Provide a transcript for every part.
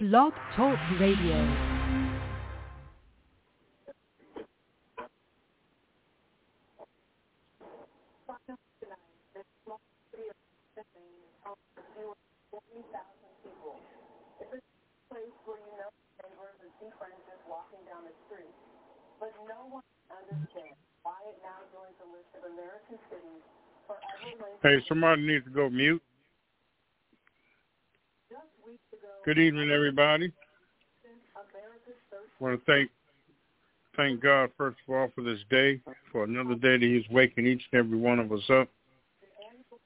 Blog Talk Radio. but no one understands why it now joins the list of American cities forever Hey, somebody needs to go mute. Good evening, everybody. I want to thank thank God first of all for this day, for another day that He's waking each and every one of us up.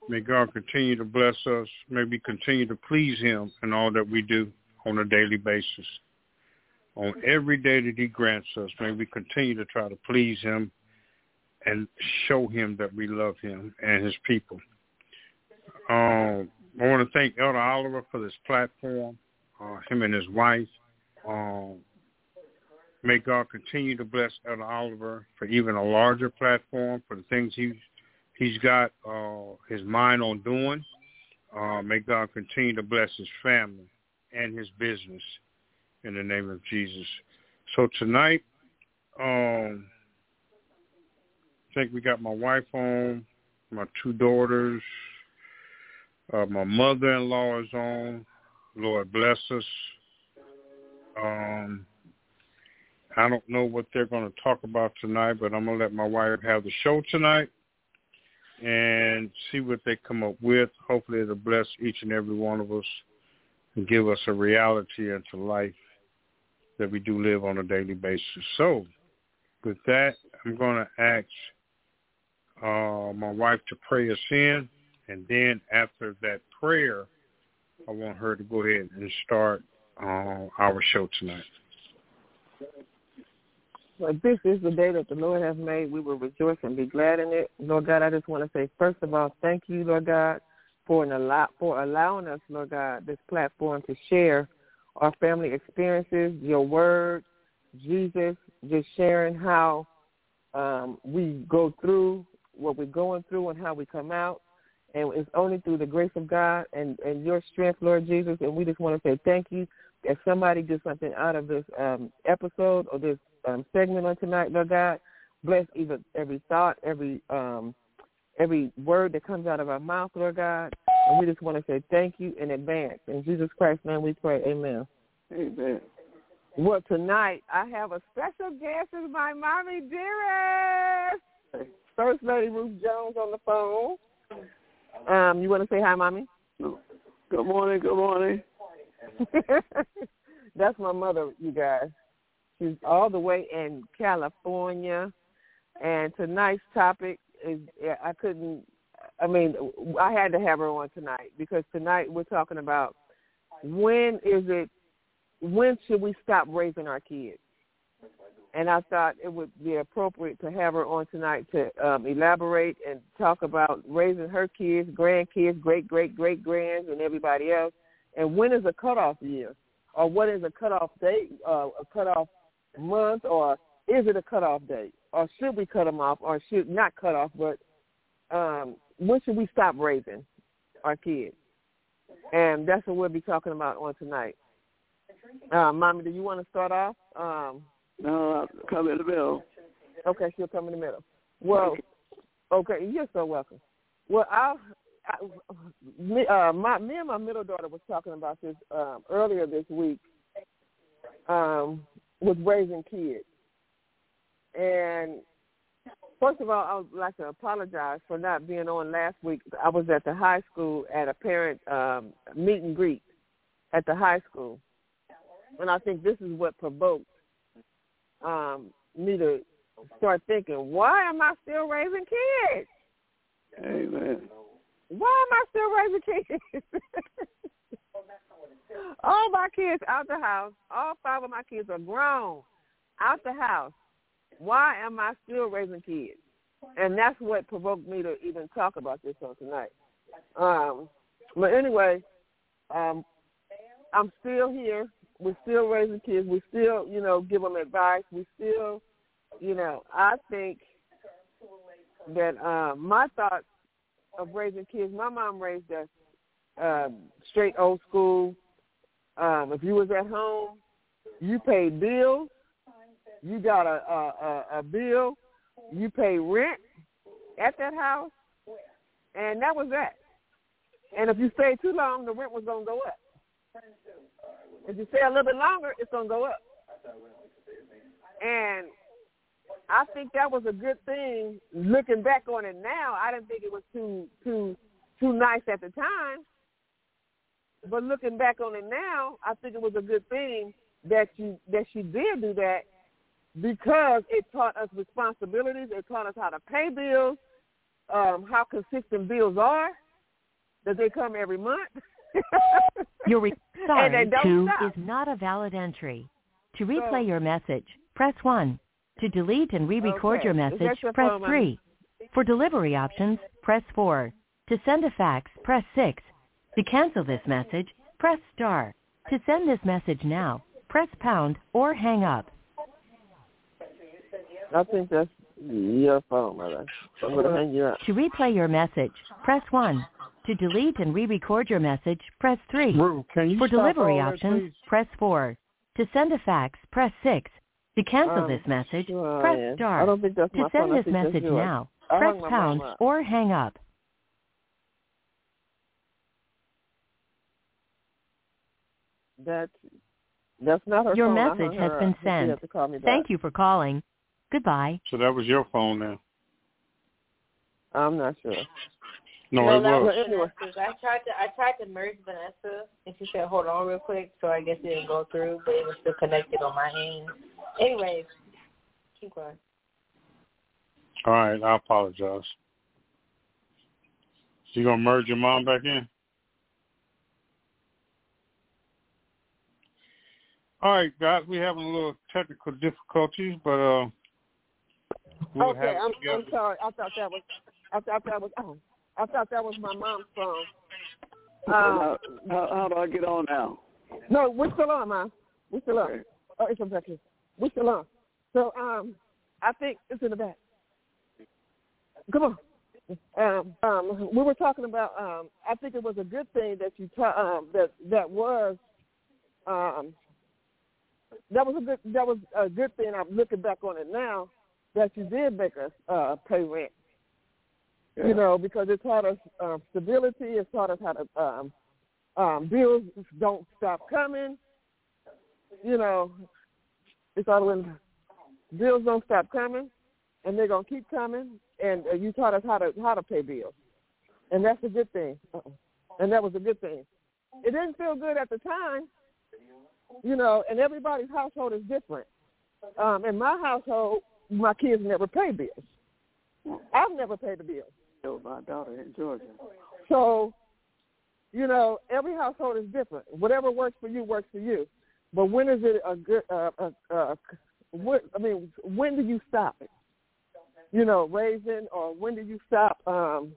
May God continue to bless us. May we continue to please Him in all that we do on a daily basis. On every day that He grants us, may we continue to try to please Him and show Him that we love Him and His people. Um, I want to thank Elder Oliver for this platform, uh, him and his wife. Um, may God continue to bless Elder Oliver for even a larger platform for the things he's he's got uh, his mind on doing. Uh, may God continue to bless his family and his business in the name of Jesus. So tonight, um, I think we got my wife on, my two daughters, uh, my mother-in-law is on. Lord bless us. Um, I don't know what they're going to talk about tonight, but I'm going to let my wife have the show tonight and see what they come up with. Hopefully it'll bless each and every one of us and give us a reality into life that we do live on a daily basis. So with that, I'm going to ask uh, my wife to pray us in. And then after that prayer, I want her to go ahead and start uh, our show tonight. But this is the day that the Lord has made. We will rejoice and be glad in it. Lord God, I just want to say, first of all, thank you, Lord God, for an allow, for allowing us, Lord God, this platform to share our family experiences, your word, Jesus, just sharing how um, we go through what we're going through and how we come out. And it's only through the grace of God and, and your strength, Lord Jesus. And we just want to say thank you. If somebody gets something out of this um, episode or this um, segment on tonight, Lord God, bless either every thought, every um, every word that comes out of our mouth, Lord God. And we just want to say thank you in advance. In Jesus Christ's name we pray. Amen. Amen. Well, tonight I have a special guest is my mommy dearest. First Lady Ruth Jones on the phone. Um, you want to say hi, mommy? Good morning. Good morning. That's my mother, you guys. She's all the way in California, and tonight's topic is I couldn't. I mean, I had to have her on tonight because tonight we're talking about when is it? When should we stop raising our kids? And I thought it would be appropriate to have her on tonight to um, elaborate and talk about raising her kids, grandkids, great great great grands, and everybody else. And when is a cutoff year, or what is a cutoff date, uh, a cutoff month, or is it a cutoff date, or should we cut them off, or should not cut off, but um, when should we stop raising our kids? And that's what we'll be talking about on tonight. Uh, Mommy, do you want to start off? Um, no, I'll come in the middle. Okay, she'll come in the middle. Well, okay, you're so welcome. Well, I, me, uh, my, me and my middle daughter was talking about this um, earlier this week um, with raising kids. And first of all, I would like to apologize for not being on last week. I was at the high school at a parent um, meet and greet at the high school. And I think this is what provoked um, me to start thinking, why am I still raising kids? Amen. Why am I still raising kids? all my kids out the house. All five of my kids are grown, out the house. Why am I still raising kids? And that's what provoked me to even talk about this on tonight. Um, but anyway, um, I'm still here we're still raising kids. We still, you know, give them advice. We still, you know, I think that uh, my thoughts of raising kids. My mom raised us uh, straight old school. Um, if you was at home, you paid bills. You got a a, a, a bill. You pay rent at that house, and that was that. And if you stayed too long, the rent was gonna go up. If you stay a little bit longer, it's gonna go up. And I think that was a good thing. Looking back on it now, I didn't think it was too too too nice at the time. But looking back on it now, I think it was a good thing that you that she did do that because it taught us responsibilities. It taught us how to pay bills, um, how consistent bills are, that they come every month. Your re- And sorry they don't to stop. is not a valid entry. To replay So- your message, press 1. To delete and re-record Okay. your message, your press phone, 3. For delivery options, press 4. To send a fax, press 6. To cancel this message, press star. To send this message now, press pound or hang up. I think that's your phone, mother. I'm gonna hang you up. To replay your message, press 1. To delete and re-record your message, press 3. Rue, can you For delivery all that, options, please? press 4. To send a fax, press 6. To cancel Um, this message, sure, press yeah. star. I don't think that's to my send this message now, I press pound or hang up. That's that's not her Your phone. Message has her been sent. had me back. Thank you for calling. Goodbye. So that was your phone now. I'm not sure. No, no, it that was. was I tried to I tried to merge Vanessa, and she said, "Hold on, real quick." So I guess it didn't go through, but it was still connected on my end. Anyways, keep going. All right, I apologize. So you gonna merge your mom back in? All right, guys, we having a little technical difficulties, but uh, we'll have okay, I'm. I'm sorry. I thought that was I thought that was oh, I thought that was my mom's phone. Um, how, how, how do I get on now? no, we're still on, mom. We're still on. Okay. Oh, it's here. We're still on. So um, I think it's in the back. Come on. Um, um, we were talking about. Um, I think it was a good thing that you ta- um, that that was um, that was a good that was a good thing. I'm looking back on it now that you did make us uh, pay rent. Yeah. You know, because it taught us um, stability. It taught us how to um, um, bills don't stop coming. You know, it's all when bills don't stop coming, and they're gonna keep coming. And uh, you taught us how to how to pay bills, and that's a good thing. Uh-uh. And that was a good thing. It didn't feel good at the time, you know. And everybody's household is different. Um, in my household, my kids never pay bills. I've never paid a bill. So my daughter in Georgia. So, you know, every household is different. Whatever works for you works for you. But when is it a good? Uh, uh, uh, what, I mean, when do you stop it? You know, raising, or when do you stop um,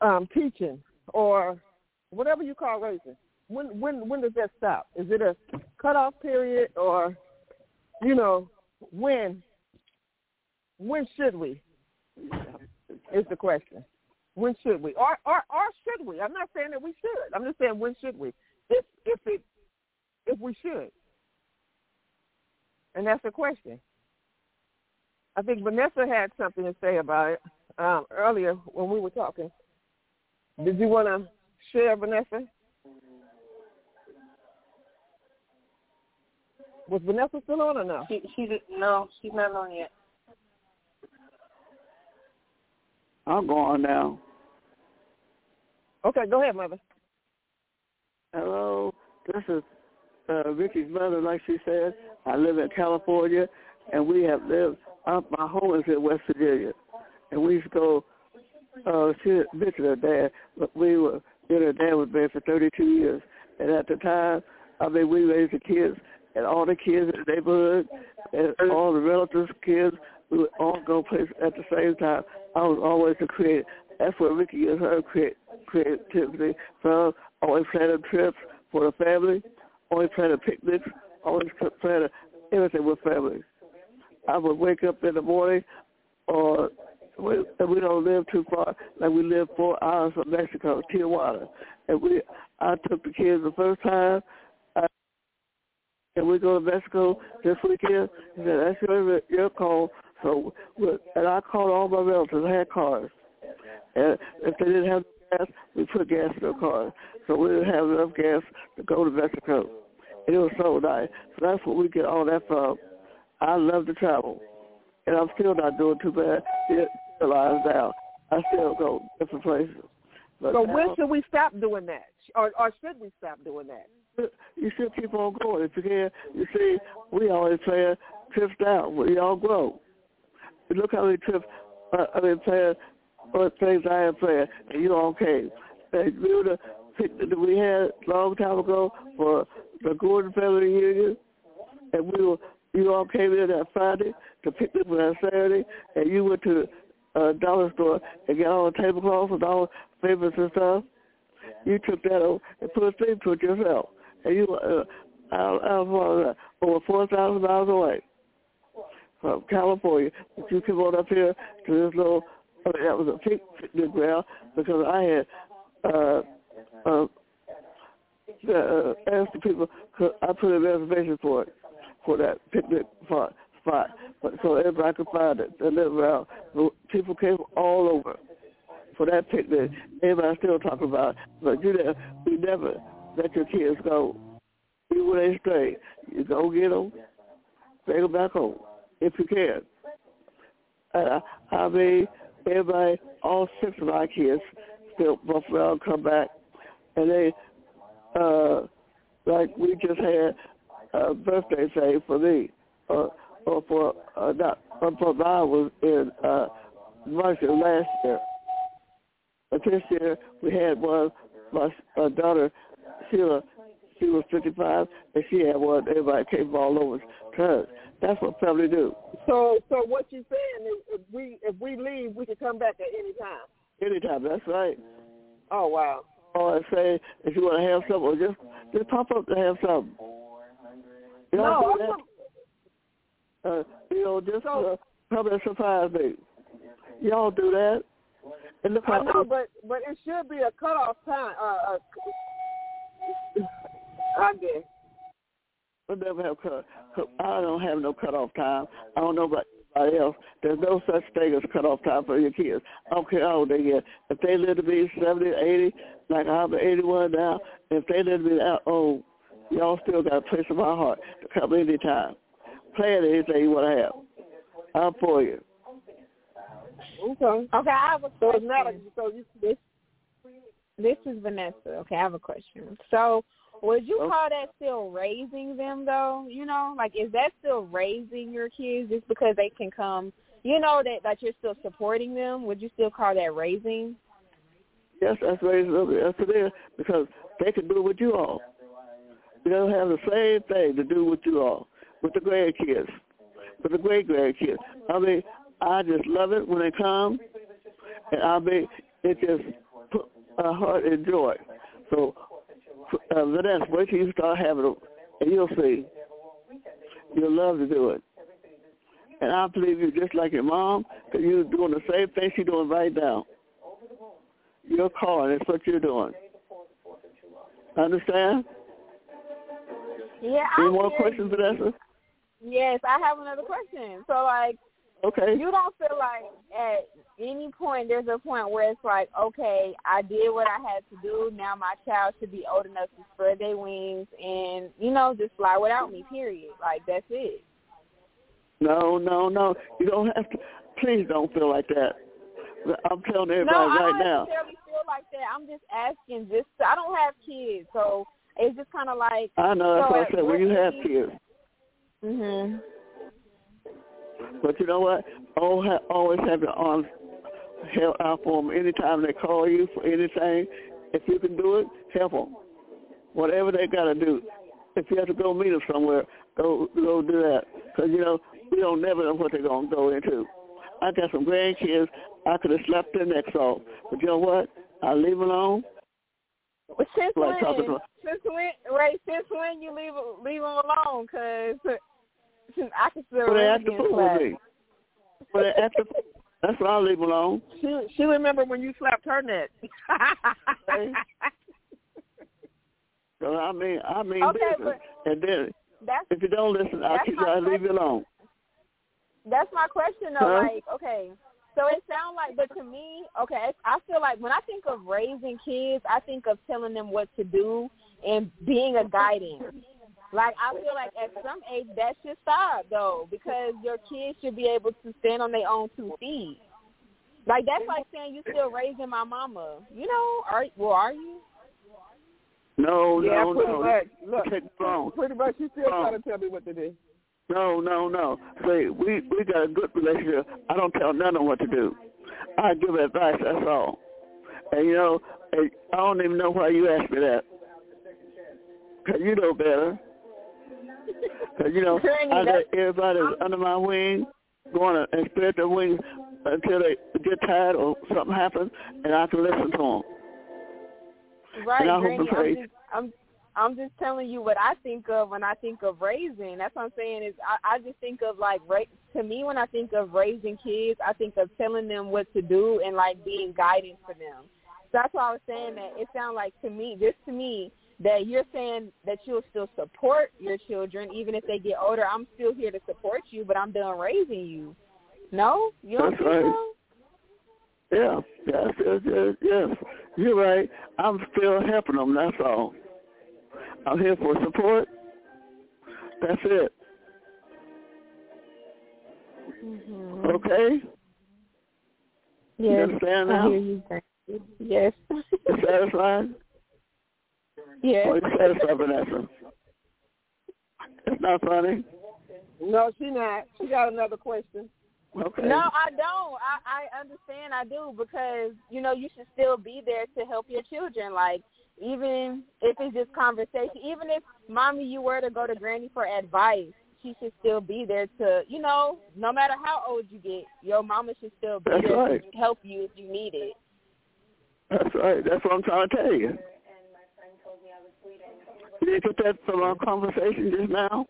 um, teaching, or whatever you call raising? When when when does that stop? Is it a cutoff period, or you know, when? When should we? Is the question. When should we? Or, or or should we? I'm not saying that we should. I'm just saying when should we? If if it if we should. And that's the question. I think Vanessa had something to say about it um, earlier when we were talking. Did you want to share, Vanessa? Was Vanessa still on or no? She no, she's not on yet. I'm going now. Okay, go ahead, mother. Hello, this is uh, Vicky's mother. Like she said, I live in California, and we have lived. Uh, my home is in West Virginia, and we used to go uh, see visit her dad. But we were, me and her dad was married for 32 years, and at the time, I mean, we raised the kids, and all the kids in the neighborhood, and all the relatives' kids, we would all go places at the same time. I was always the creator. That's where Ricky is her create, creativity from. Always planning trips for the family. Always planning picnics. Always planning everything with family. I would wake up in the morning or we, and we don't live too far. Like we live four hours from Mexico, Tijuana, and we I took the kids the first time. I, and we go to Mexico this weekend. He said, "That's your your call." So, and I called all my relatives. I had cars, and if they didn't have gas, we put gas in their cars. So we didn't have enough gas to go to Mexico. And it was so nice. So that's where we get all that from. I love to travel, and I'm still not doing too bad. It lies down. I still go different places. But So now, when should we stop doing that, or or should we stop doing that? you should keep on going. If you can, you see, we always say trips down. We all grow. Look how many trips uh, I mean playing what things I am playing, and you all came. And the picnic that we had a long time ago for the Gordon family reunion, and we were you all came in that Friday to picnic was that Saturday, and you went to uh, dollar store and got all the tablecloths and all the favorites and stuff. You took that over and put a thing to it yourself, and you uh, out, out of, uh, over four thousand miles away from California. But you came on up here to this little. I mean, that was a pic- picnic ground because I had uh, uh, uh, asked the people. Could I put a reservation for it for that picnic spot, spot, but so everybody could find it. They live around. People came all over for that picnic. Everybody still talking about, it. but you know, you never let your kids go. Even when they stray, you go get them, bring them back home if you can. Uh, I mean, everybody, all six of my kids still buff around, come back, and they, uh, like we just had a birthday say for me, uh, or for uh, not, or for mine was in uh, March of last year. But this year we had one. My uh, daughter Sheila, she was 55, and she had one. Everybody came all over her. That's what family do. So so what you're saying is if we if we leave, we can come back at any time. Anytime, that's right. Oh wow. Or say, if you want to have something, or just just pop up to have something. You know, No, I'm uh, you know, just So- uh, come and surprise me. Y'all do that. And look I know, but but it should be a cutoff time. Uh, uh, I guess. we never have cut. cut- I don't have no cutoff time. I don't know about anybody else. There's no such thing as cutoff time for your kids. I don't care how old they get. If they live to be 70, 80, like I'm 81 now, if they live to be that old, y'all still got a place in my heart to come anytime. Plan anything you want to have. I'm for you. Okay. Okay, I have a question. it's not a so you this this is Vanessa. Okay, I have a question. So would you call that still raising them though? You know, like is that still raising your kids just because they can come you know that that you're still supporting them? Would you still call that raising? Yes, that's raising it is because they can do it with you all. They don't have the same thing to do with you all, with the grandkids, with the great grandkids. I mean, I just love it when they come, and I mean, it just put my heart in joy. So, uh, Vanessa, wait till you start having them, and you'll see. You'll love to do it. And I believe you just like your mom, because you're doing the same thing she's doing right now. You're calling. That's what you're doing. Understand? Yeah, I Any more hear questions. Vanessa? Yes, I have another question. So like Okay. you don't feel like at any point there's a point where it's like, okay, I did what I had to do. Now my child should be old enough to spread their wings and you know just fly without me. Period. Like that's it. No, no, no. You don't have to. Please don't feel like that. I'm telling everybody no, I right don't now. necessarily feel like that. I'm just asking. Just I don't have kids, so it's just kind of like. I know that's So what at I said. When you have kids, Mhm. But you know what? Always have, always have your arms held out for them. Anytime they call you for anything, if you can do it, help them. Whatever they got to do. If you have to go meet them somewhere, go go do that. Because you know we don't never know what they're gonna go into. I got some grandkids. I could have slapped their necks off, but you know what? I leave alone. But since Like when? Since when? Right? Since when you leave leave them alone? Because I But they really act the get with slapped. me. But the That's why I leave alone. She she remember when you slapped her neck. So I mean, I mean Okay, business. And then that's if you don't listen, I'll keep I leave you alone. that's my question though. Huh? Like, okay, so it sounds like, but to me, okay, I feel like when I think of raising kids, I think of telling them what to do and being a guidance. Like I feel like at some age that should stop though, because your kids should be able to stand on their own two feet. Like that's like saying you still raising my mama. You know, are well are you? No, yeah, no, pretty no. much. Look, wrong. pretty much. She still Wrong. trying to tell me what to do. No, no, no. See, we we got a good relationship. I don't tell none of what to do. I give advice. That's all. And you know, I don't even know why you asked me that. 'Cause you know better. 'Cause you know, I let everybody under my wing going to and spread their wings until they get tired or something happens, and I can listen to them. Right, And I hope Granny. and pray. I'm just, I'm, I'm just telling you what I think of when I think of raising. That's what I'm saying is I, I just think of like ra- to me when I think of raising kids, I think of telling them what to do and like being guidance for them. So that's why I was saying that it sounds like to me, just to me, that you're saying that you'll still support your children even if they get older. I'm still here to support you, but I'm done raising you. No, you don't That's right. so? Yeah, yes, yes, yes, yes. You're right. I'm still helping them. That's all. I'm here for support. That's it. Mm-hmm. Okay. You Yes, understand I hear you. Yes. You satisfied? yes. Or you satisfied, Vanessa? It's not funny. No, she not. She got another question. Okay. No, I don't. I I understand. I do because you know you should still be there to help your children. Like even if it's just conversation, even if mommy you were to go to granny for advice, she should still be there to you know no matter how old you get, your mama should still be That's there right. to help you if you need it. That's right. That's what I'm trying to tell you. Did you get that from our conversation just now?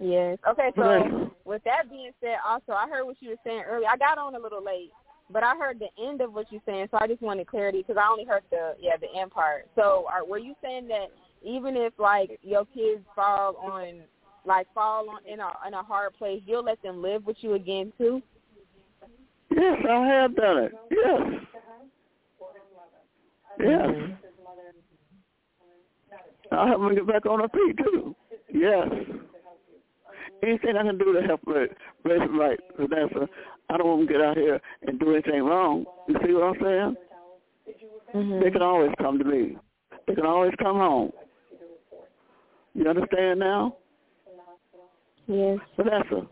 Yes. Okay. So with that being said, also I heard what you were saying earlier. I got on a little late, but I heard the end of what you're saying, so I just wanted clarity because I only heard the yeah the end part. So are, were you saying that even if like your kids fall on like fall on in a in a hard place, you'll let them live with you again too? Yes, I have done it. Yes. Yes. Mm-hmm. I'll help them get back on their feet too. Yes. Anything I can do to help raise, them right, Vanessa. I don't want them to get out here and do anything wrong. You see what I'm saying? Mm-hmm. They can always come to me. They can always come home. You understand now? Yes. Vanessa,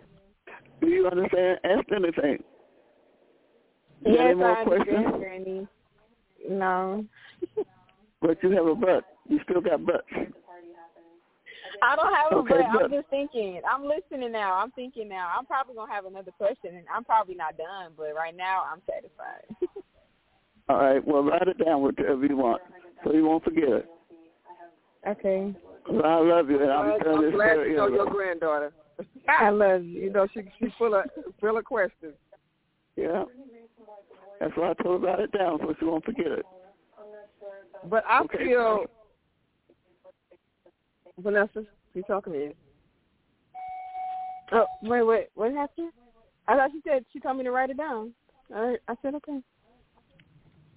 do you understand? Ask anything. You Yes, any more I understand, questions? Granny. No. But you have a butt. You still got butts. I don't have a Okay, but. I'm just thinking. I'm listening now. I'm thinking now. I'm probably gonna have another question, and I'm probably not done. But right now, I'm satisfied. All right. Well, write it down whatever you want, so you won't forget it. okay. 'Cause I love you, and I'm Well, telling I'm this glad very you know your ill. granddaughter. I love you. You know she she's full of full of questions. Yeah. That's why I told her write it down, so she won't forget it. But I Okay. feel Vanessa, you talking to you? Oh wait, wait. What happened? I thought she said she told me to write it down. I I said okay.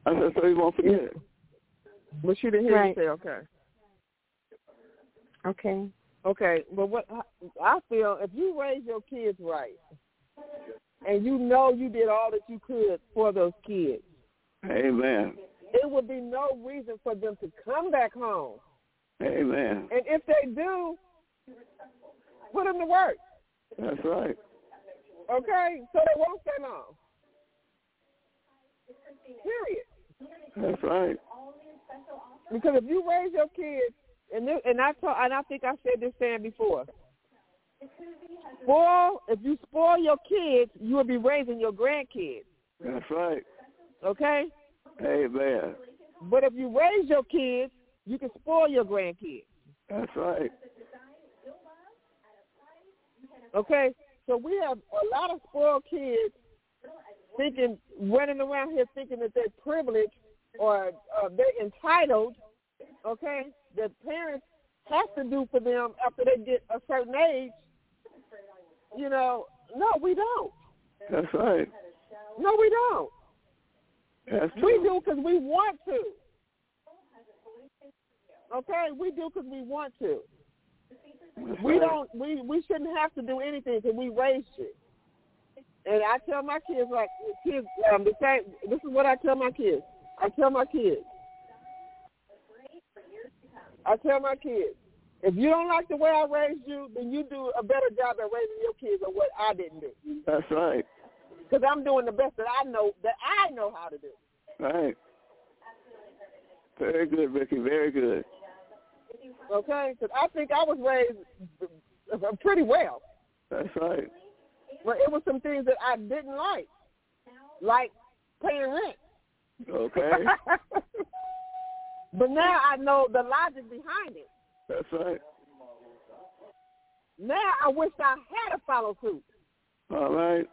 I said, so you won't forget it. But she didn't hear Right. you say okay. Okay. Okay, but what I feel if you raise your kids right, and you know you did all that you could for those kids, Amen. it would be no reason for them to come back home. Amen. And if they do, put them to work. That's right. Okay, so they won't stay long. Period. That's right. Because if you raise your kids, and this, and I told, and I think I said this saying before. Spoil if you spoil your kids, you will be raising your grandkids. That's right. Okay, Amen. but if you raise your kids, you can spoil your grandkids. That's right. Okay, so we have a lot of spoiled kids thinking, running around here thinking that they're privileged or uh, they're entitled, okay, that parents have to do for them after they get a certain age, you know, no, we don't. That's right. No, we don't. That's true. We do because we want to. Okay, we do because we want to. We don't. We we shouldn't have to do anything because we raised you. And I tell my kids like kids um, the same. This is what I tell my kids. I tell my kids. I tell my kids, if you don't like the way I raised you, then you do a better job at raising your kids than what I didn't do. That's right. Because I'm doing the best that I know that I know how to do. Right. Very good, Ricky. Very good. Okay, because I think I was raised uh, pretty well. That's right. But it was some things that I didn't like, like paying rent. Okay. but now I know the logic behind it. That's right. Now I wish I had a follow suit. All right.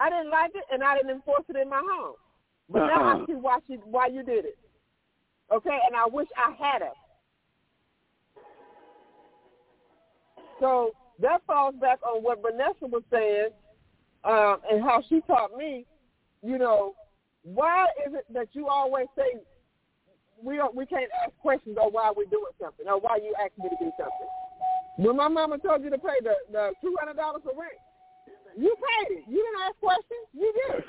I didn't like it, and I didn't enforce it in my home. But now Uh-uh. I see why she, why you did it. Okay, and I wish I had it. So that falls back on what Vanessa was saying, um, and how she taught me. You know, why is it that you always say we don't, we can't ask questions or why we're doing something or why you asked me to do something? When my mama told you to pay the the two hundred dollars for rent, you paid it. You didn't ask questions. You did.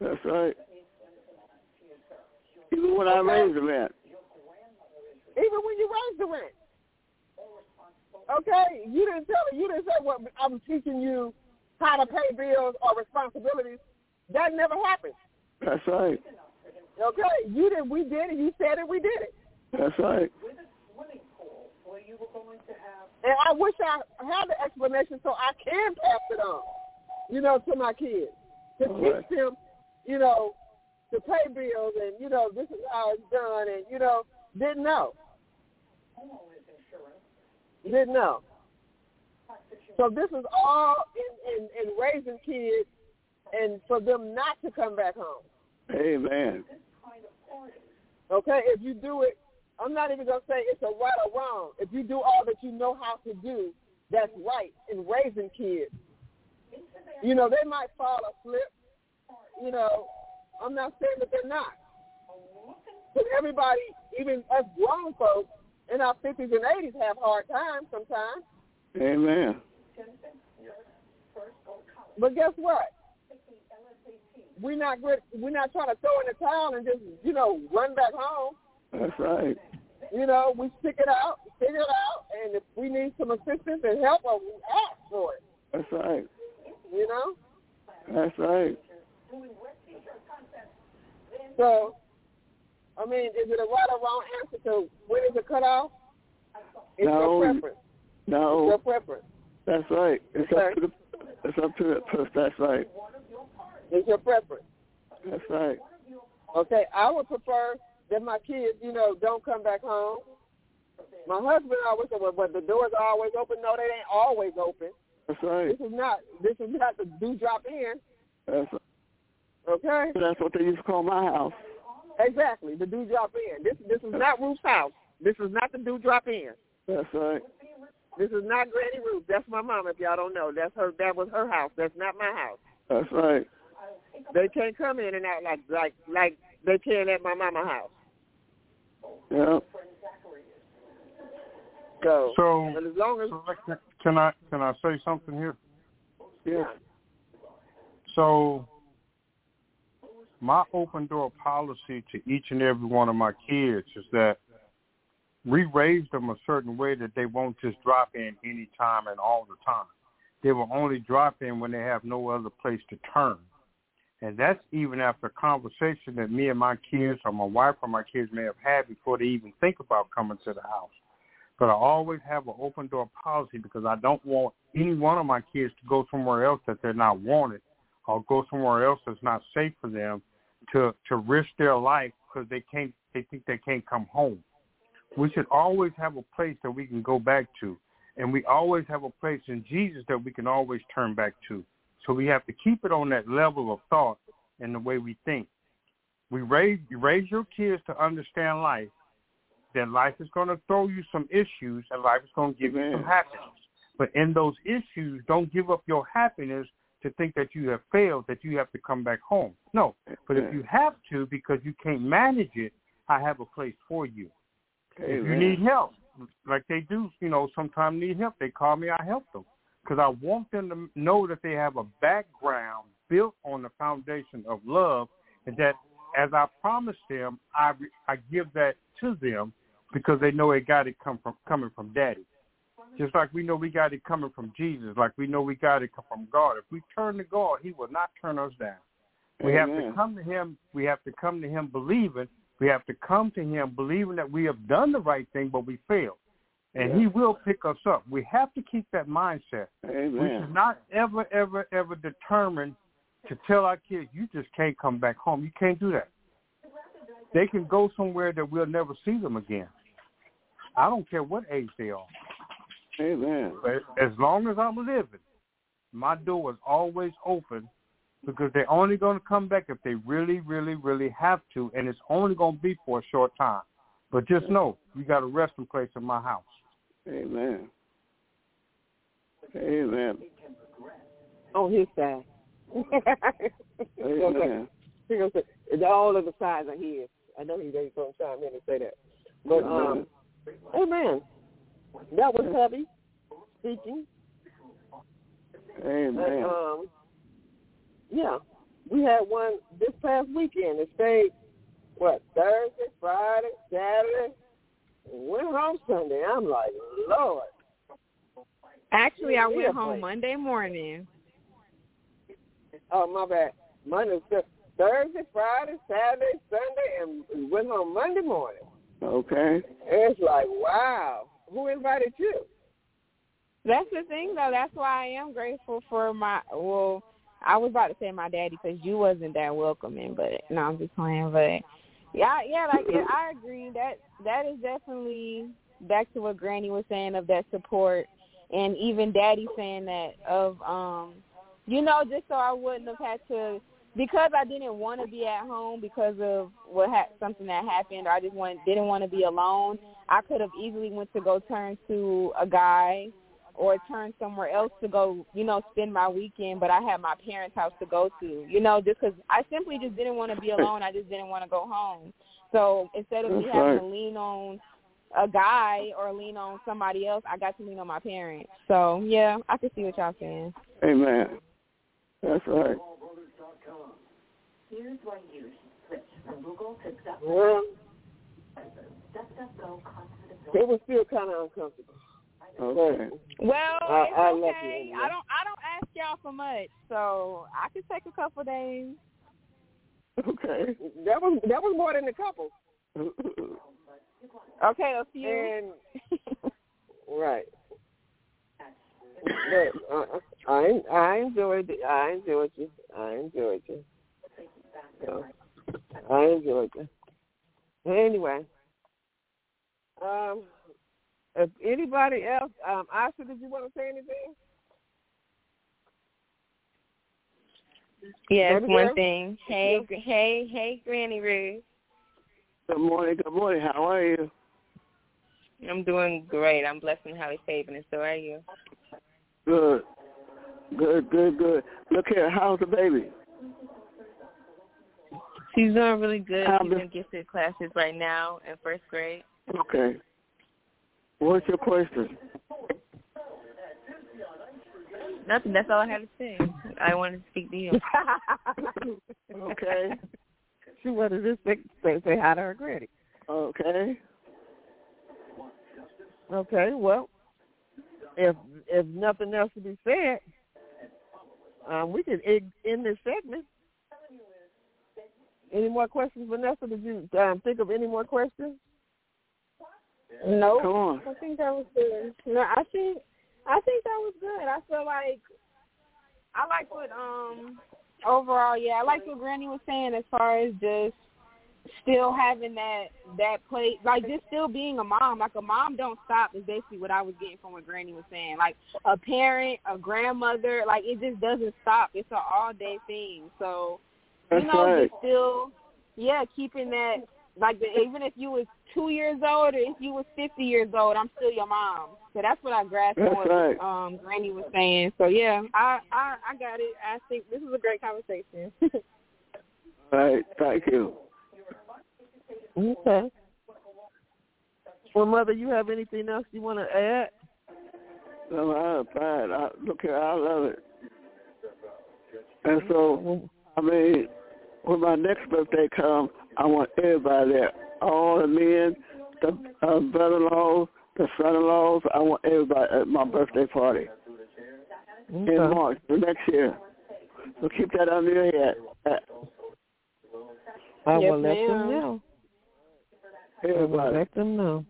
That's right. Even when I raised the rent. even when you raised the rent. Okay, you didn't tell me. You didn't say what I'm teaching you how to pay bills or responsibilities. That never happened. That's right. Okay, you did. We did it. You said it. We did it. That's right. And I wish I had the explanation so I can pass it on. You know, to my kids to Right. teach them. You know, to pay bills and you know this is how it's done and you know didn't know. Didn't know. So this is all in, in, in raising kids and for them not to come back home. Amen. Okay, if you do it, I'm not even gonna say it's a right or wrong. If you do all that you know how to do, that's right in raising kids. You know, they might fall asleep. You know, I'm not saying that they're not. But everybody, even us grown folks in our 50s and 80s, have hard times sometimes. Amen. But guess what? We're not good- we're not trying to throw in the towel and just you know run back home. That's right. You know, we stick it out, figure it out, and if we need some assistance and help, well, we ask for it. That's right. You know, That's right. so I mean, is it a right or wrong answer to when is it cut off? It's No. your preference. No. It's your preference. that's right. It's Okay. up to the. It's up to the. That's right. It's your preference. That's right. Okay, I would prefer that my kids, you know, don't come back home. My husband always said, well, but the doors are always open. No, they ain't always open. That's right. This is not. This is not the do drop in. That's right. Okay. that's what they used to call my house. Exactly, the do drop in. This this is not Ruth's house. This is not the do drop in. That's right. This is not Granny Ruth. That's my mom. If y'all don't know, that's her. That was her house. That's not my house. That's right. They can't come in and out like like like they can at my mama house. Yeah. So, So, but as long as so can I can I say something here? Yeah. So, my open door policy to each and every one of my kids is that we raise them a certain way that they won't just drop in any time and all the time. They will only drop in when they have no other place to turn. And that's even after conversation that me and my kids or my wife or my kids may have had before they even think about coming to the house. But I always have an open door policy because I don't want any one of my kids to go somewhere else that they're not wanted or go somewhere else that's not safe for them to to risk their life because they can't they think they can't come home. We should always have a place that we can go back to, and we always have a place in Jesus that we can always turn back to. So we have to keep it on that level of thought and the way we think. We raise you raise your kids to understand life. Then life is going to throw you some issues, and life is going to give you some happiness. But in those issues, don't give up your happiness to think that you have failed, that you have to come back home. No, but if you have to because you can't manage it, I have a place for you. If you need help, like they do, you know, sometimes need help, they call me, I help them. Because I want them to know that they have a background built on the foundation of love and that as I promised them, I, I give that to them because they know it got it come from coming from daddy. Just like we know we got it coming from Jesus, like we know we got it from God. If we turn to God, he will not turn us down. We have to come to him we have to come to him believing. We have to come to him believing that we have done the right thing but we failed. And Yeah. he will pick us up. We have to keep that mindset. We should not ever, ever, ever determine to tell our kids, you just can't come back home. You can't do that. They can go somewhere that we'll never see them again. I don't care what age they are. Amen. But as long as I'm living, my door is always open because they're only going to come back if they really, really, really have to, and it's only going to be for a short time. But just know, you got a resting place in my house. Amen. Amen. On his side. Amen. He gonna say, it's all of the sides are his. I know he's going to chime in and say that. But, um, amen. That was heavy speaking. And, Amen. um, yeah, we had one this past weekend. It stayed, what, Thursday, Friday, Saturday, and went home Sunday. I'm like, Lord. Actually, I went boy. home Monday morning. Oh, my bad. Monday, Thursday, Friday, Saturday, Sunday, and we went home Monday morning. Okay. It's like, wow. Who invited you? That's the thing, though. That's why I am grateful for my. Well, I was about to say my daddy because you wasn't that welcoming, but no, I'm just playing. But yeah, yeah, like yeah, I agree that that is definitely back to what Granny was saying of that support, and even Daddy saying that of um, you know, just so I wouldn't have had to because I didn't want to be at home because of what ha- something that happened. Or I just want didn't want to be alone. I could have easily went to go turn to a guy or turn somewhere else to go, you know, spend my weekend. But I had my parents' house to go to, you know, just because I simply just didn't want to be alone. I just didn't want to go home. So instead of me having right. to lean on a guy or lean on somebody else, I got to lean on my parents. So yeah, I can see what y'all saying. Amen. That's right. Here's why you should switch from Google to Well, DuckDuckGo constant it was still kind of uncomfortable. Okay. Well, I- it's I love you okay. anyway. I don't I don't ask y'all for much, so I can take a couple days. Okay. That was that was more than a couple. Okay, a few. And right. But uh, I I enjoyed it. I enjoyed you. I enjoyed you. So, I enjoyed you. Anyway, um, if anybody else, um, Asha, did you want to say anything? yes, Baby one girl? thing. Hey, gr- hey, hey, Granny Ruth. Good morning. Good morning. How are you? I'm doing great. I'm blessed and highly favored, and so are you. Good. Good, good, good. Look here. How's the baby? She's doing really good. She's in gifted classes right now in first grade. Okay. What's your question? Nothing. That's all I had to say. I wanted to speak to you. Okay. she wanted to say, say, say hi to her granny. Okay. Okay, well, if if nothing else to be said, um, we can end, end this segment. Any more questions, Vanessa? Did you um, think of any more questions? Nope. Come on. I think that was good. No, I think I think that was good. I feel like I like what um overall, yeah, I like what Granny was saying as far as just still having that that play like just still being a mom like a mom don't stop is basically what i was getting from what granny was saying like a parent a grandmother like it just doesn't stop it's an all day thing so you That's know right. just still yeah keeping that like the, even if you was two years old or if you was fifty years old i'm still your mom so that's what i grasped That's from what right. um granny was saying so yeah i i i got it i think this is a great conversation All right. Thank you. Okay. Well, mother, you have anything else you want to add? No, I'm fine. I, look here, I love it. And so, I mean, when my next birthday comes, I want everybody there. All the men, the uh, brother-in-laws, the son-in-laws. I want everybody at my birthday party in March the next year. So keep that under your head. Uh, I Yes, will let them ma'am. know. I will Everybody. let them know.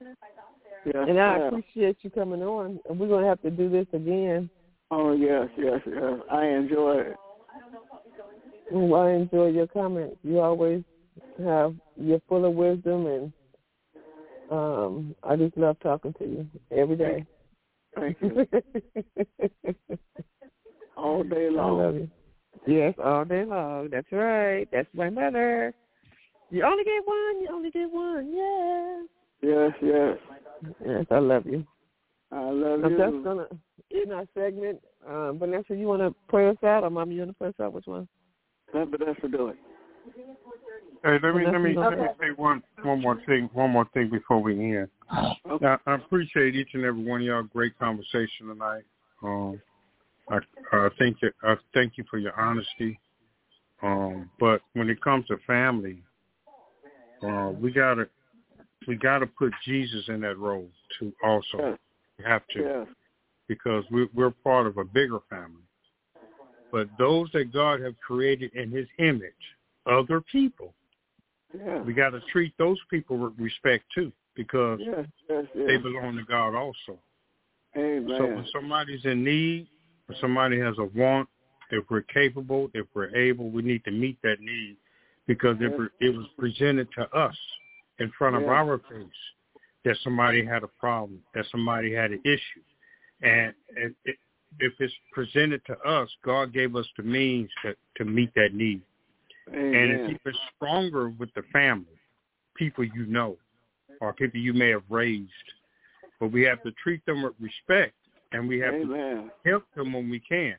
Yes, And I ma'am. appreciate you coming on. And we're going to have to do this again. Oh, yes, yes, yes. I enjoy it. Oh, I enjoy your comments. You always have you're full of wisdom, and um, I just love talking to you every day. Thank you. All day long. I love you. Yes, all day long. That's right. That's my mother. You only get one. You only get one. Yeah. Yes, yes. Yes, I love you. I love I'm you. just gonna end our segment. Um, Vanessa, you want to pray us out, or Mama, you want to pray us out? Which one? Let Vanessa do it. Hey, let me let me let me say one one more thing one more thing before we end. Okay. I, I appreciate each and every one of y'all. Great conversation tonight. Um, I I thank you I thank you for your honesty. Um, but when it comes to family, uh, we gotta we gotta put Jesus in that role too. Also, we have to yes, because we, we're part of a bigger family. But those that God have created in His image, other people, yes, we got to treat those people with respect too, because yes, yes, they belong to God also. So when somebody's in need, when somebody has a want, if we're capable, if we're able, we need to meet that need because it, Yes. it was presented to us in front of Yes. our face that somebody had a problem, that somebody had an issue. And, and it, if it's presented to us, God gave us the means to, to meet that need. And it's Amen. even stronger with the family, people you know, or people you may have raised. But we have to treat them with respect, and we have to help them when we can.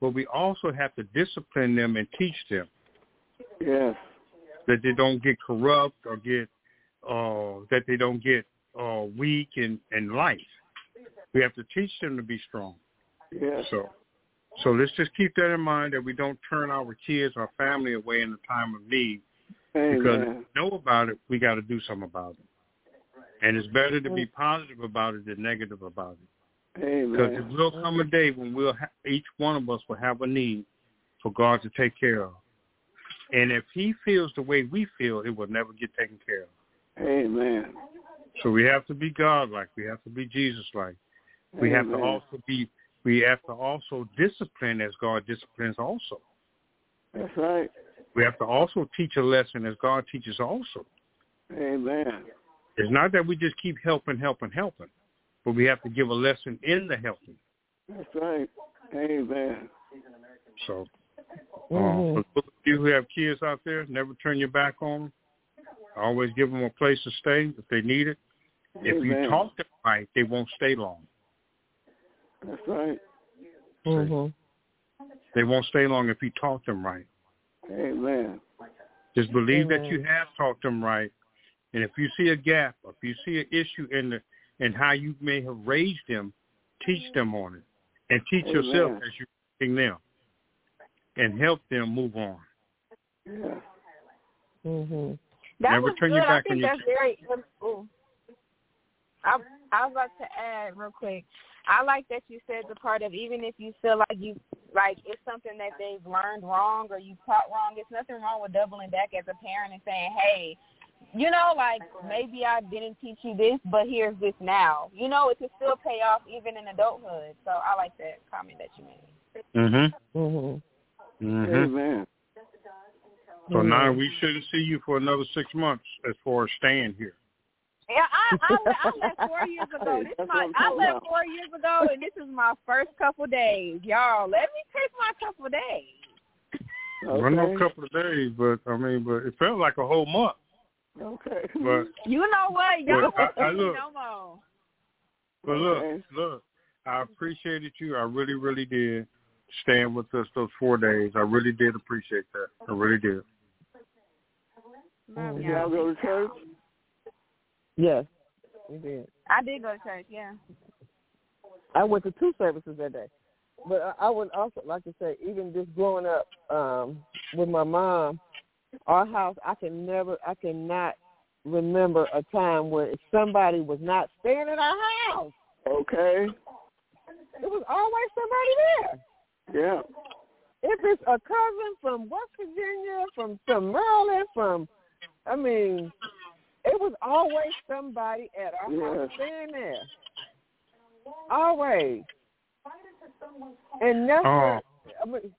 But we also have to discipline them and teach them Yes. that they don't get corrupt or get uh, that they don't get uh, weak in, in life. We have to teach them to be strong. Yes. So, so let's just keep that in mind that we don't turn our kids, our family away in the time of need. Because if Amen. we know about it, we got to do something about it. And it's better to be positive about it than negative about it. Because Amen. it will come a day when we'll ha- each one of us will have a need for God to take care of. And if He feels the way we feel, it will never get taken care of. Amen. So we have to be God-like. We have to be Jesus-like. We have to also be. We have to also discipline as God disciplines. Also, That's right. we have to also teach a lesson as God teaches. Also, Amen. it's not that we just keep helping, helping, helping, but we have to give a lesson in the helping. That's right. Amen. So, um, for those of you who have kids out there, never turn your back on them. Always give them a place to stay if they need it. If you Amen. talk them right, they won't stay long. That's right. Mhm. They won't stay long if you talk them right. Amen. Just believe that you have talked them right. And if you see a gap, if you see an issue in the in how you may have raised them, teach them on it, and teach Amen. yourself as you're teaching them, and help them move on. Yeah. Mhm. That Never was turn good. your I back on think your that's very. Ooh. I I was about to add real quick. I like that you said the part of even if you feel like you like it's something that they've learned wrong or you taught wrong. It's nothing wrong with doubling back as a parent and saying, "Hey, you know, like maybe I didn't teach you this, but here's this now." You know, it can still pay off even in adulthood. So I like that comment that you made. Mhm. Mhm. Mhm. Amen. So now we shouldn't see you for another six months as far as staying here. Yeah, I, I, I left four years ago. This is my I'm I talking left about. four years ago, and this is my first couple days. Y'all, let me take my couple days. Well, no Okay. couple of days, but I mean, but it felt like a whole month. Okay. But You know what? Y'all Well, I- won't I look- no more. but look, look, I appreciated you. I really, really did. Staying with us those four days, I really did appreciate that. I really did. Love Mhm. Y'all go to church? Yes, we did. I did go to church. Yeah. I went to two services that day. But I, I would also like to say, even just growing up um, with my mom, our house, I can never, I cannot remember a time where somebody was not staying at our house. Okay. It was always somebody there. Yeah. If it's a cousin from West Virginia, from from Maryland, from, I mean, it was always somebody at our house Yes. staying there. Always. And never. Oh. I mean,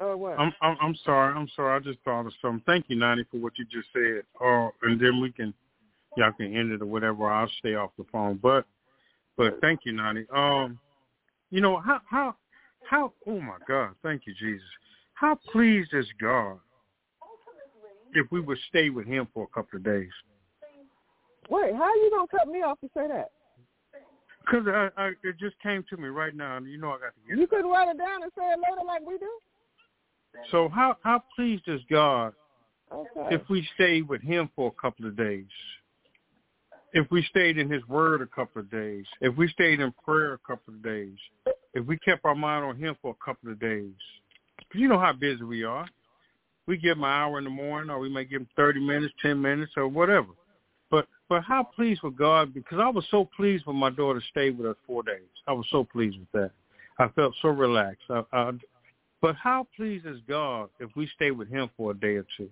oh what? I'm, I'm, I'm sorry. I'm sorry. I just thought of something. Thank you, Nani, for what you just said. Oh, and then we can, y'all can end it or whatever. I'll stay off the phone. But, but thank you, Nani. Um, you know how, how, how? Oh my God! Thank you, Jesus. How pleased is God if we would stay with Him for a couple of days? Wait, how are you gonna cut me off to say that? Because I, I, it just came to me right now. and You know I got to get You couldn't write it down and say it later like we do. So how how pleased is God Okay. if we stay with Him for a couple of days? If we stayed in His Word a couple of days, if we stayed in prayer a couple of days, if we kept our mind on Him for a couple of days, you know how busy we are. We give Him an hour in the morning, or we may give Him thirty minutes, ten minutes, or whatever. But but how pleased with God? Because I was so pleased when my daughter stayed with us four days. I was so pleased with that. I felt so relaxed. I, I, but how pleased is God if we stay with Him for a day or two?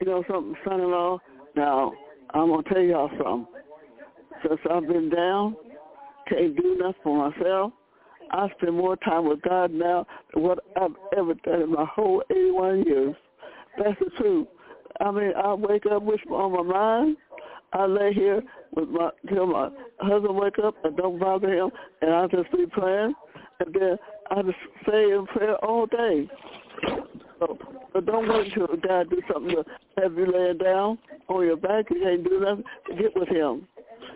You know something, son-in-law? Now, I'm going to tell y'all something. Since I've been down, can't do nothing for myself, I spend more time with God now than what I've ever done in my whole 81 years. That's the truth. I mean, I wake up with on my mind. I lay here with my till my husband wake up and don't bother him, and I just be praying, and then I just stay in prayer all day. So, but don't wait until God do something to have you laying down on your back. You can't do nothing. Get with Him.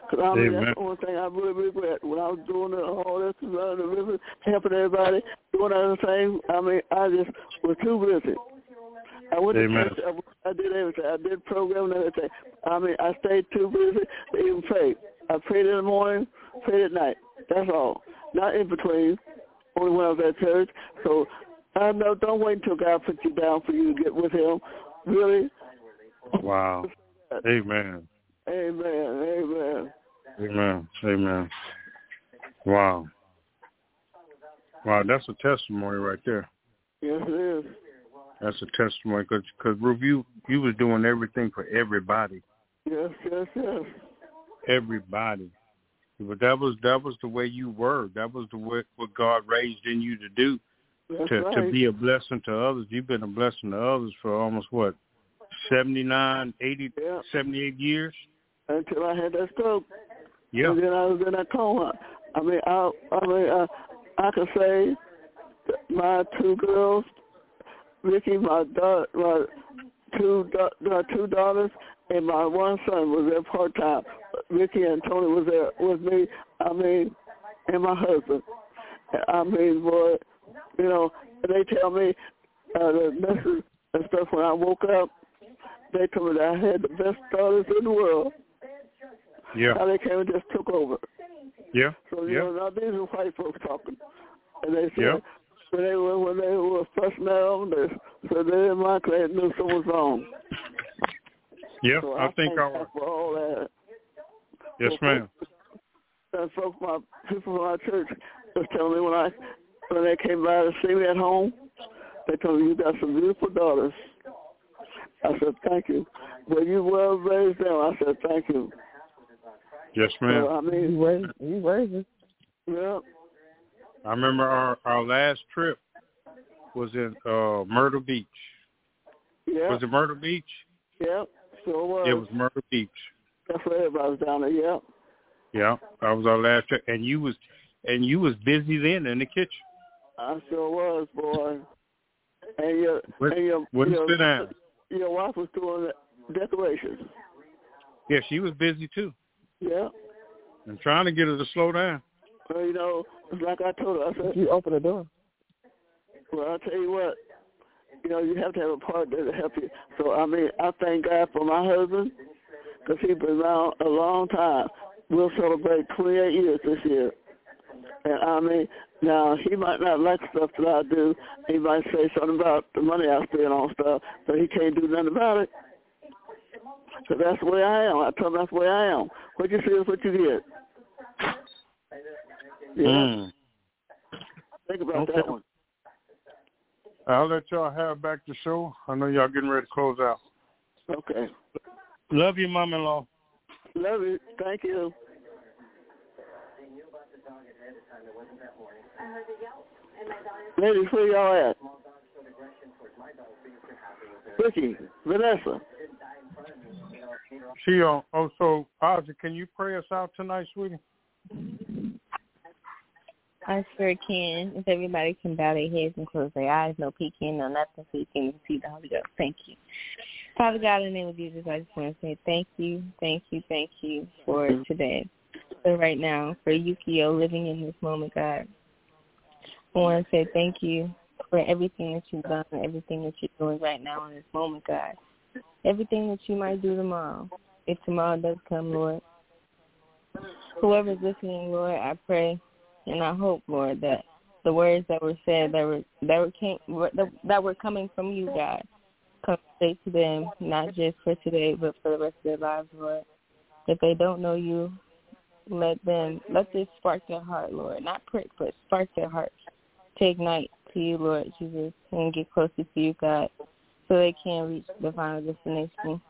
Because I mean, Amen. that's the only thing I really regret. When I was doing it, all this, running the river, helping everybody, doing other things, I mean, I just was too busy. I went Amen. to church. I, I did everything. I did program and everything. I mean, I stayed too busy to even pray. I prayed in the morning, prayed at night. That's all. Not in between. Only when I was at church. So I know. Don't wait until God puts you down for you to get with Him. Really. Wow. Amen. Amen. Amen. Amen. Amen. Wow. Wow, that's a testimony right there. Yes, it is. That's a testimony because because Ruth, you you was doing everything for everybody, Yes, yes, yes. everybody. But that was that was the way you were. That was the way what God raised in you to do That's to right. to be a blessing to others. You've been a blessing to others for almost what seventy nine, eighty, Yeah. seventy eight years. Until I had that stroke. Yeah. And then I was in a coma. I mean, I, I mean, uh, I could say my two girls, Ricky, my daughter, my two da- my two daughters, and my one son was there part time. Ricky and Tony was there with me. I mean, and my husband. I mean, boy, you know, they tell me uh, the nurses and stuff when I woke up. They told me that I had the best daughters in the world. Yeah. How they came and just took over. Yeah. So you Yeah. know, now these are white folks talking, and they said Yeah. when they were when they were fussing at them, they said they in my class knew something was wrong. Yeah. So I think I God for all that. Yes, So ma'am. And folks, my people from our church was telling me when I when they came by to see me at home, they told me you got some beautiful daughters. I said thank you. Well, you well raised them. I said thank you. Yes, So, ma'am. I You mean, raised, you raised it. yeah, I remember our our last trip. was in uh Myrtle Beach. Yeah. Was it Myrtle Beach? Yep. Sure was. It was Myrtle Beach. That's where everybody was down there. Yep. Yeah, that was our last trip, and you was and you was busy then in the kitchen. I sure was, boy. And your Wouldn't- and your wouldn't your, your wife was doing the decorations. Yeah, she was busy too. Yeah. I'm trying to get her to slow down. Well, you know, it's like I told her, I said, You open the door. well, I'll tell you what, you know, you have to have a partner to help you. So, I mean, I thank God for my husband because he's been around a long time. We'll celebrate 28 years this year. And I mean, now he might not like stuff that I do. He might say something about the money I spend on stuff, but he can't do nothing about it. So that's the way I am. I tell him that's the way I am. What you see is what you get. Yeah. Mm. Think about Okay. that one. I'll let y'all have back the show. I know y'all getting ready to close out. Okay. Love you, mom-in-law. Love you. Thank you. Ladies, where y'all at? Vicky, Vanessa. She on. Oh, so Ozzy, can you pray us out tonight, sweetie? I sure can. If everybody can bow their heads and close their eyes, no peeking, no nothing, so you can see the Holy Ghost. Thank you. Father God, in the name of Jesus, I just want to say thank you, thank you, thank you for today, for right now, for Yukio living in this moment, God. I want to say thank you for everything that you've done, everything that you're doing right now in this moment, God. Everything that you might do tomorrow, if tomorrow does come, Lord. Whoever's listening, Lord, I pray and I hope, Lord, that the words that were said that were that were came that were coming from you, God, come straight to them, not just for today, but for the rest of their lives, Lord. If they don't know you, let them let this spark their heart, Lord, not prick, but spark their heart to ignite to you, Lord Jesus, and get closer to you, God, so they can reach the final destination.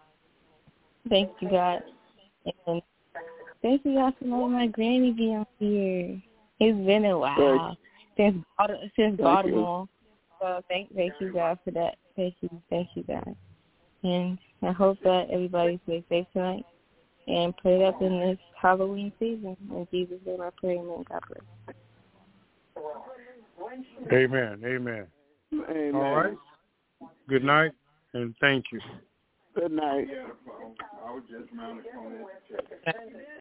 Thank you, God, and thank you, God, for letting my granny be on here. It's been a while since Baltimore, since Baltimore. So thank thank you God for that. Thank you, thank you God. And I hope that everybody stays safe tonight and put it up in this Halloween season. In Jesus' name I pray, amen. God bless. Amen. Amen. Amen. All right. Good night, and thank you. Good night.